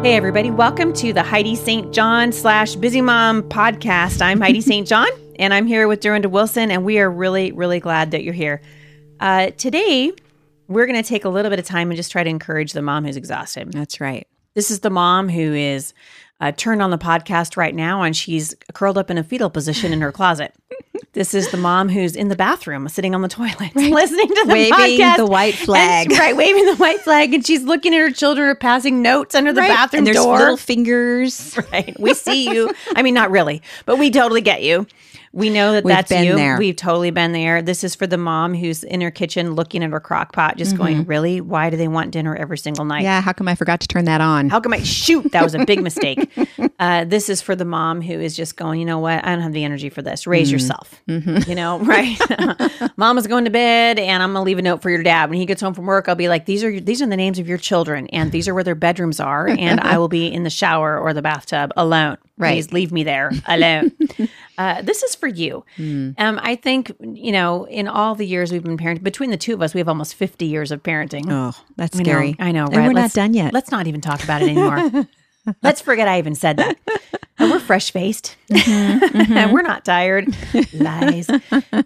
Hey, everybody. Welcome to the Heidi St. John slash Busy Mom podcast. I'm Heidi St. John, and I'm here with Durenda Wilson, and we are really, really glad that you're here. Uh, today, we're going to take a little bit of time and just try to encourage the mom who's exhausted. That's right. This is the mom who is uh, turned on the podcast right now, and she's curled up in a fetal position in her closet. This is the mom who's in the bathroom, sitting on the toilet, right. listening to the waving podcast, the white flag, and, right? Waving the white flag, and she's looking at her children, are passing notes under the right. bathroom and there's door. Little fingers, right? We see you. I mean, not really, but we totally get you. We know that We've that's been you. there. We've totally been there. This is for the mom who's in her kitchen looking at her crock pot, just Mm-hmm. going, "Really? Why do they want dinner every single night?" Yeah, how come I forgot to turn that on? How come I shoot? That was a big mistake. Uh, this is for the mom who is just going, you know what? I don't have the energy for this. Raise yourself. You know, right? Mama's going to bed, and I'm gonna leave a note for your dad when he gets home from work. I'll be like, these are your, these are the names of your children, and these are where their bedrooms are, and I will be in the shower or the bathtub alone. Right. Please leave me there alone. Uh, this is for you. Hmm. Um, I think you know, in all the years we've been parenting, between the two of us, we have almost 50 years of parenting. Oh, that's know, scary. I know, And right? we're not Let's- done yet. Let's not even talk about it anymore. Let's forget I even said that. And we're fresh faced. Mm-hmm, we're not tired. Lies.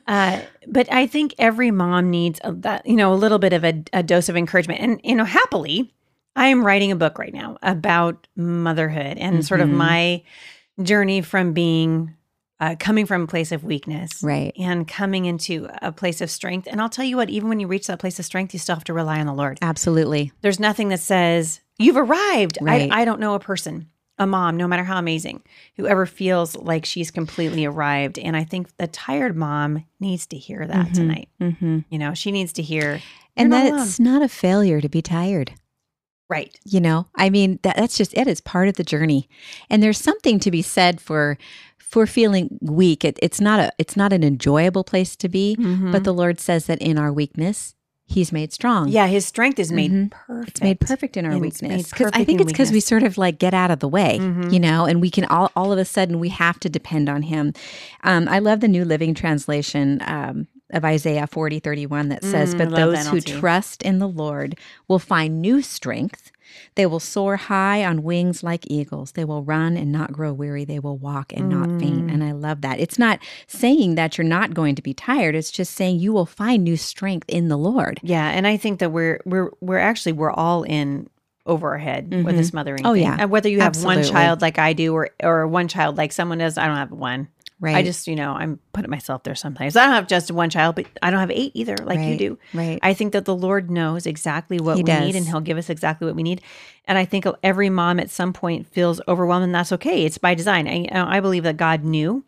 Uh, but I think every mom needs a, that, you know, a little bit of a, a dose of encouragement. And, you know, happily, I am writing a book right now about motherhood and sort of Mhm. my journey from being uh, coming from a place of weakness Right. and coming into a place of strength. And I'll tell you what, even when you reach that place of strength, you still have to rely on the Lord. Absolutely. There's nothing that says you've arrived. Right. I, I don't know a person, a mom, no matter how amazing, who ever feels like she's completely arrived. And I think the tired mom needs to hear that Mhm. tonight. hmm You know, she needs to hear, And You're not that it's not a failure to be tired. right? You know, I mean, that, that's just it. It's part of the journey. And there's something to be said for for feeling weak. It, it's not a it's not an enjoyable place to be, but the Lord says that in our weakness, He's made strong. yeah, his strength is made Mhm. perfect. It's made perfect in our weakness. Because I think it's because we sort of like get out of the way, Mhm. you know, and we can all all of a sudden we have to depend on him. Um, I love the New Living Translation um, of Isaiah forty thirty one that says, Mm, "But those who trust in the Lord will find new strength. They will soar high on wings like eagles. They will run and not grow weary. They will walk and not faint." Mm. And I love that. It's not saying that you're not going to be tired. It's just saying you will find new strength in the Lord. Yeah, and I think that we're we're we're actually we're all in over our head with this mothering. Oh, thing. yeah. and whether you have one child like I do, or or one child like someone does, I don't have one. Right. I just, you know, I'm putting myself there sometimes. I don't have just one child, but I don't have eight either, like you do. right. I think that the Lord knows exactly what He we does. need and He'll give us exactly what we need. And I think every mom at some point feels overwhelmed, and that's okay. It's by design. I, I believe that God knew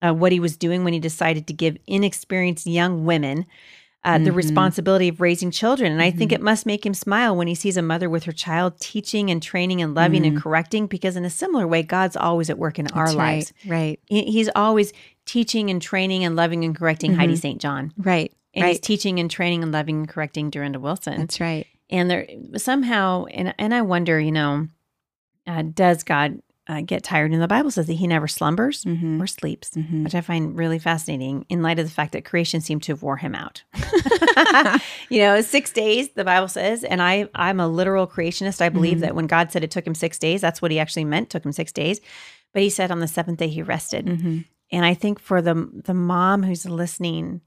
uh, what He was doing when He decided to give inexperienced young women. Uh, the Mhm. responsibility of raising children. And I think it must make him smile when he sees a mother with her child teaching and training and loving and correcting, because in a similar way, God's always at work in our That's lives. Right. Right. He's always teaching and training and loving and correcting Heidi St. John. Right. And he's teaching and training and loving and correcting Durenda Wilson. That's right. and there somehow, and and I wonder, you know, uh, does God uh, get tired? And the Bible says that He never slumbers Mhm. or sleeps, Mhm. which I find really fascinating in light of the fact that creation seemed to have wore Him out. you know, six days the Bible says, and I I'm a literal creationist. I believe Mhm. that when God said it took Him six days, that's what He actually meant. Took Him six days, but He said on the seventh day He rested. Mhm. And I think for the the mom who's listening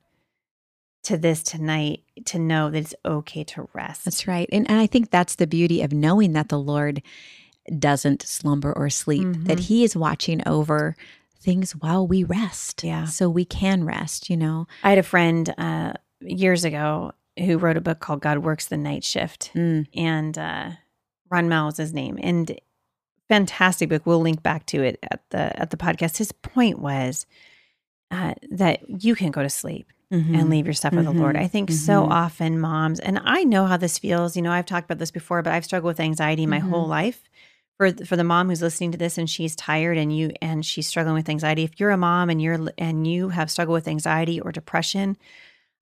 to this tonight to know that it's okay to rest. That's right. And, and I think that's the beauty of knowing that the Lord doesn't slumber or sleep, that Mhm. He is watching over things while we rest. Yeah. So we can rest, you know. I had a friend uh, years ago who wrote a book called God Works the Night Shift. Mm. And uh, Ron Mehl is his name, and fantastic book. We'll link back to it at the at the podcast. His point was uh, that you can go to sleep Mhm. and leave your stuff with the Lord. Mhm. I think so Mhm. often moms, and I know how this feels. You know, I've talked about this before, but I've struggled with anxiety my Mhm. whole life. For for the mom who's listening to this and she's tired and you and she's struggling with anxiety, if you're a mom and you're and you have struggled with anxiety or depression,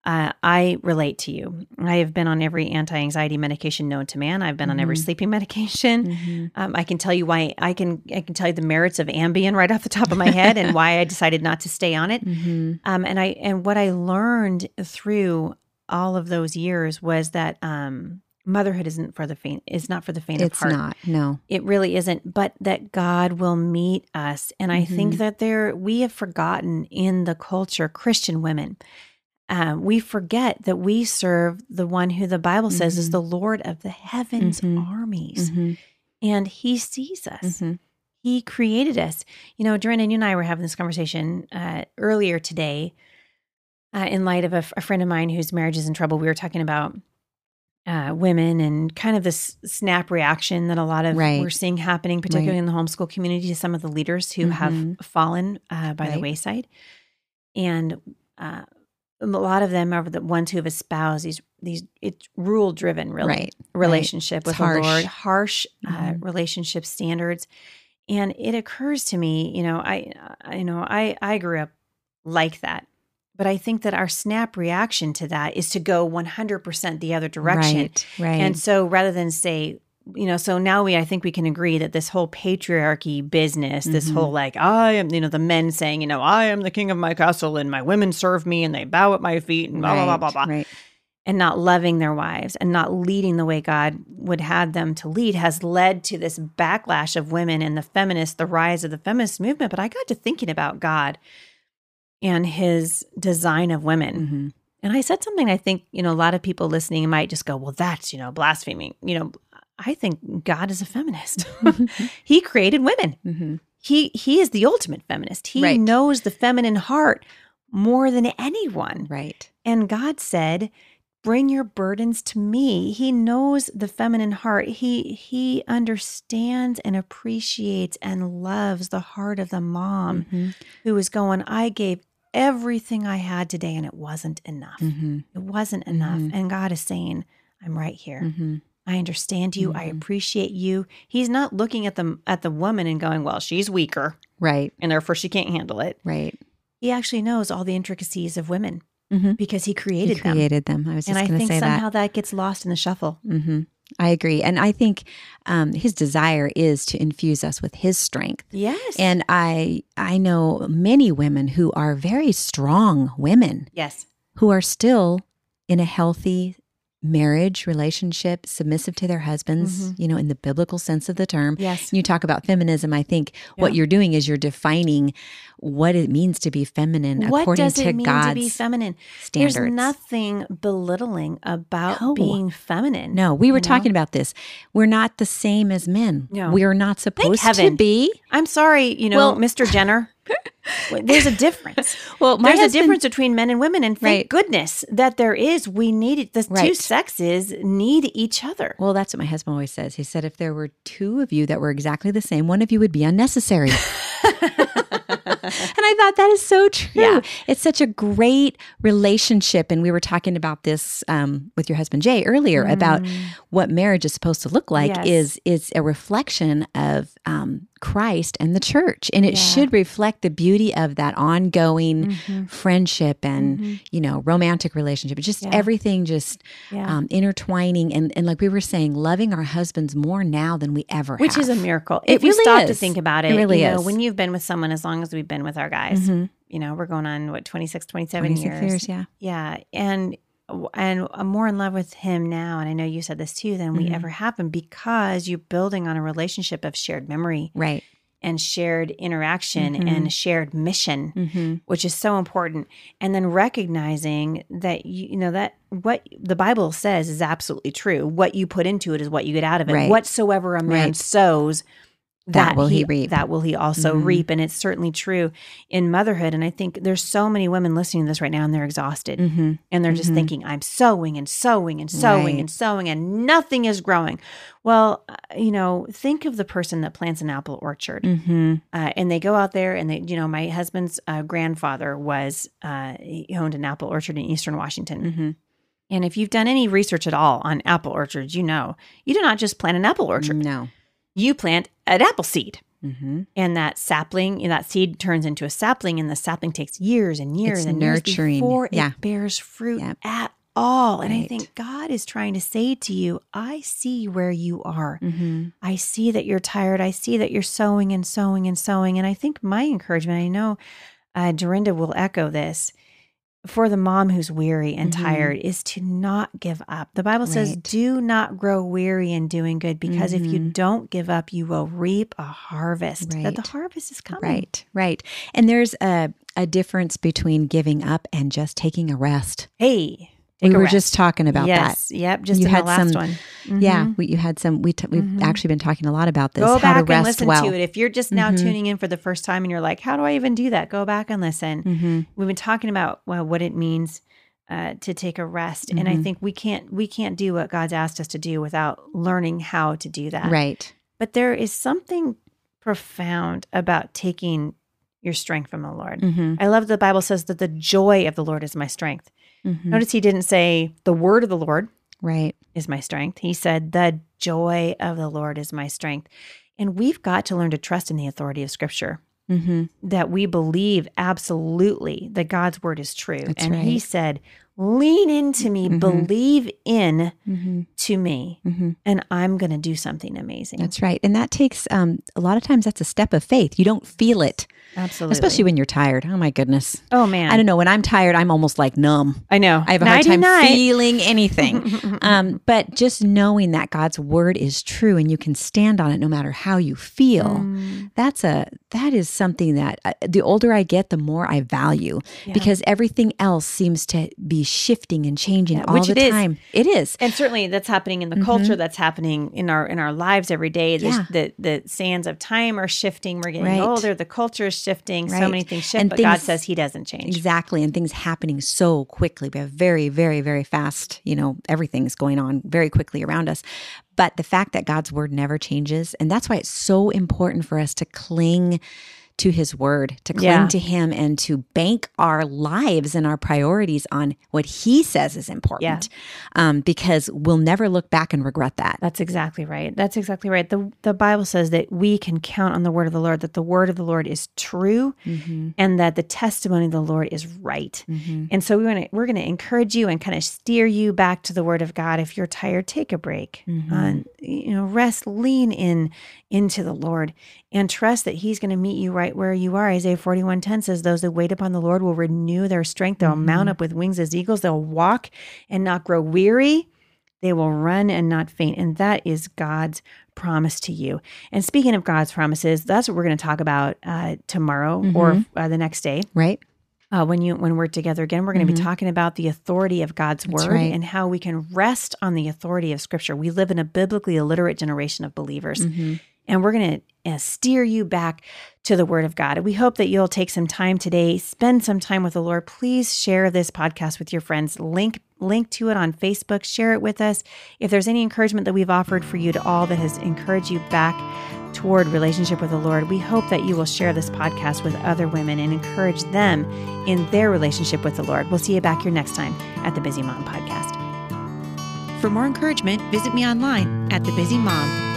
uh, I relate to you. I have been on every anti-anxiety medication known to man. I've been on every Mhm. sleeping medication. Mhm. Um, I can tell you why I can I can tell you the merits of Ambien right off the top of my head and why I decided not to stay on it. Mhm. Um, and I and what I learned through all of those years was that um, motherhood isn't for the faint is not for the faint It's of heart. It's not. No. It really isn't, but that God will meet us. And I think Mhm. that there we have forgotten in the culture, Christian women. Um, we forget that we serve the one who the Bible says is Mhm. the Lord of the heavens Mhm. armies, Mhm. and He sees us. Mhm. He created us. You know, Joanna, you and I were having this conversation uh, earlier today. Uh, in light of a friend of mine whose marriage is in trouble, we were talking about uh, women and kind of this snap reaction that a lot of Right. we're seeing happening, particularly in the homeschool community, to some of the leaders who Mhm. have fallen uh, by the wayside, and uh, a lot of them are the ones who have espoused these these it's rule driven really Right. relationship with harsh. the Lord, harsh uh, Mhm. relationship standards. And it occurs to me, you know, I, I you know, I I grew up like that, but I think that our snap reaction to that is to go 100% the other direction. Right. Right. And so rather than say, you know, so now we, I think we can agree that this whole patriarchy business, this Mhm. whole like, I am, you know, the men saying, you know, I am the king of my castle and my women serve me and they bow at my feet and blah, blah, blah, blah, blah Right. and not loving their wives and not leading the way God would have them to lead has led to this backlash of women and the feminist, the rise of the feminist movement. But I got to thinking about God and his design of women. Mhm. And I said something I think, you know, a lot of people listening might just go, well, that's, you know, blaspheming. You know, I think God is a feminist. he created women. Mhm. He he is the ultimate feminist. He Right. knows the feminine heart more than anyone. Right. And God said, "Bring your burdens to me." He knows the feminine heart. He he understands and appreciates and loves the heart of the mom Mhm. who is going, "I gave everything I had today and it wasn't enough. Mhm. It wasn't enough." Mhm. And God is saying, "I'm right here. Mhm. I understand you. I Mhm. appreciate you." He's not looking at the at the woman and going, "Well, she's weaker Right. and therefore she can't handle it." Right. He actually knows all the intricacies of women Mhm. because he He created them. created them. I was and just I going to think say that. somehow that. gets lost in the shuffle. I agree. And I think um, his desire is to infuse us with his strength. Yes. And I I know many women who are very strong women yes. who are still in a healthy marriage relationship, submissive to their husbands, Mhm. you know, in the biblical sense of the term. Yes. You talk about feminism. I think what you're doing is you're defining what it means to be feminine What according does to it mean God's to be feminine? standards. There's nothing belittling about No. being feminine. No, we were you know? talking about this. We're not the same as men. No. We are not supposed to be. I'm sorry, you know, Well- Mr. Jenner. There's a difference. Well, There's a difference between men and women, and thank Right. goodness that there is. We need it. The two sexes need each other. Well, that's what my husband always says. He said if there were two of you that were exactly the same, one of you would be unnecessary. and I thought that is so true. Yeah. It's such a great relationship. And we were talking about this um, with your husband Jay earlier about what marriage is supposed to look like Yes. is is a reflection of um, Christ and the church, and it Yeah. should reflect the beauty of that ongoing Mhm. friendship and Mhm. you know romantic relationship. It's just Yeah. everything just Yeah. um, intertwining and and like we were saying, loving our husbands more now than we ever Which have. is a miracle. It if you really stop to is. think about It it, really you know, is. when you've been with someone as long as we've been with our guys, Mhm. you know, we're going on what 26, 27 26 years, yeah. Yeah, and and I'm more in love with him now, and I know you said this too than we Mhm. ever have been because you're building on a relationship of shared memory Right. and shared interaction Mhm. and shared mission, Mm-hmm. which is so important. And then recognizing that you, you know that what the Bible says is absolutely true. What you put into it is what you get out of it. Right. Whatsoever a man Right. sows that will he reap. That will he also Mhm. reap. And it's certainly true in motherhood. And I think there's so many women listening to this right now and they're exhausted. Mm-hmm. And they're just Mhm. thinking, I'm sowing and sowing and sowing Right. and sowing and nothing is growing. Well, uh, you know, think of the person that plants an apple orchard. Mm-hmm. Uh, and they go out there and they, you know, my husband's uh, grandfather was, uh, he owned an apple orchard in Eastern Washington. Mm-hmm. And if you've done any research at all on apple orchards, you know, you do not just plant an apple orchard, No. you plant an apple seed. Mm-hmm. And that sapling, that seed turns into a sapling, and the sapling takes years and years It's and nurturing. years before Yeah. it bears fruit at all. And I think God is trying to say to you, I see where you are. Mm-hmm. I see that you're tired. I see that you're sowing and sowing and sowing. And I think my encouragement, I know uh, Durenda will echo this for the mom who's weary and Mhm. tired, is to not give up. The Bible says, do not grow weary in doing good because if you Mhm. don't give up, you will reap a harvest. That the Right. harvest is coming. Right. Right. And there's a a difference between giving up and just taking a rest. Hey, take a were rest. just talking about that. yes, Yep. Just You in the had last some- one. that. Yeah, we, you had some. We t- we've Mhm. actually been talking a lot about this. Go how back to and listen well. to it. If you're just now Mhm. tuning in for the first time and you're like, how do I even do that? Go back and listen. Mm-hmm. We've been talking about well, what it means uh, to take a rest, and I Mhm. think we can't we can't do what God's asked us to do without learning how to do that. Right. But there is something profound about taking your strength from the Lord. Mm-hmm. I love the Bible says that the joy of the Lord is my strength. Mm-hmm. Notice he didn't say the word of the Lord Right. is my strength. He said the joy of the Lord is my strength. And we've got to learn to trust in the authority of scripture. Mm-hmm. that we believe absolutely that God's word is true. That's and he said, lean into me, Mhm. believe in Mm-hmm. to me, Mm-hmm. and I'm going to do something amazing. That's right. And that takes um, a lot of times. That's a step of faith. You don't feel it, Absolutely. especially when you're tired. Oh my goodness. oh man. I don't know. When I'm tired, I'm almost like numb. I know. I have a hard time feeling anything. um, but just knowing that God's word is true and you can stand on it no matter how you feel. Mm, That's a that is something that uh, the older I get, the more I value Yeah. because everything else seems to be shifting and changing Yeah, all the it is. time. It is. and certainly that's happening in the culture that's happening in our in our lives every day Mm-hmm. Yeah. the the sands of time are shifting we're getting Right. older the culture is shifting so many things shift And but god says he doesn't change Exactly. And things happening so quickly. We have very, very, very fast, you know, everything's going on very quickly around us. But the fact that God's word never changes, and that's why it's so important for us to cling to his word, to cling Yeah. to him and to bank our lives and our priorities on what he says is important. Um, because we'll never look back and regret that. That's exactly right. That's exactly right. The the Bible says that we can count on the word of the Lord, that the word of the Lord is true Mm-hmm. and that the testimony of the Lord is right. Mm-hmm. And so we want to we're going to encourage you and kind of steer you back to the word of God. If you're tired, take a break. Mhm. Uh, you know, rest, lean in into the Lord and trust that he's going to meet you right where you are. Isaiah 41:10 says those that wait upon the Lord will renew their strength. They'll mount up with wings as eagles. They'll walk and not grow weary. They will run and not faint. And that is God's promise to you. And speaking of God's promises, that's what we're going to talk about uh, tomorrow or uh, the next day Right? uh, when you when we're together again. We're going to Mhm. be talking about the authority of God's That's word right. and how we can rest on the authority of Scripture. We live in a biblically illiterate generation of believers, Mm-hmm. And we're going to uh, steer you back to the Word of God. We hope that you'll take some time today, spend some time with the Lord. Please share this podcast with your friends. Link link to it on Facebook. Share it with us. If there's any encouragement that we've offered for you to all that has encouraged you back toward relationship with the Lord, we hope that you will share this podcast with other women and encourage them in their relationship with the Lord. We'll see you back here next time at the Busy Mom Podcast. For more encouragement, visit me online at thebusymom.com.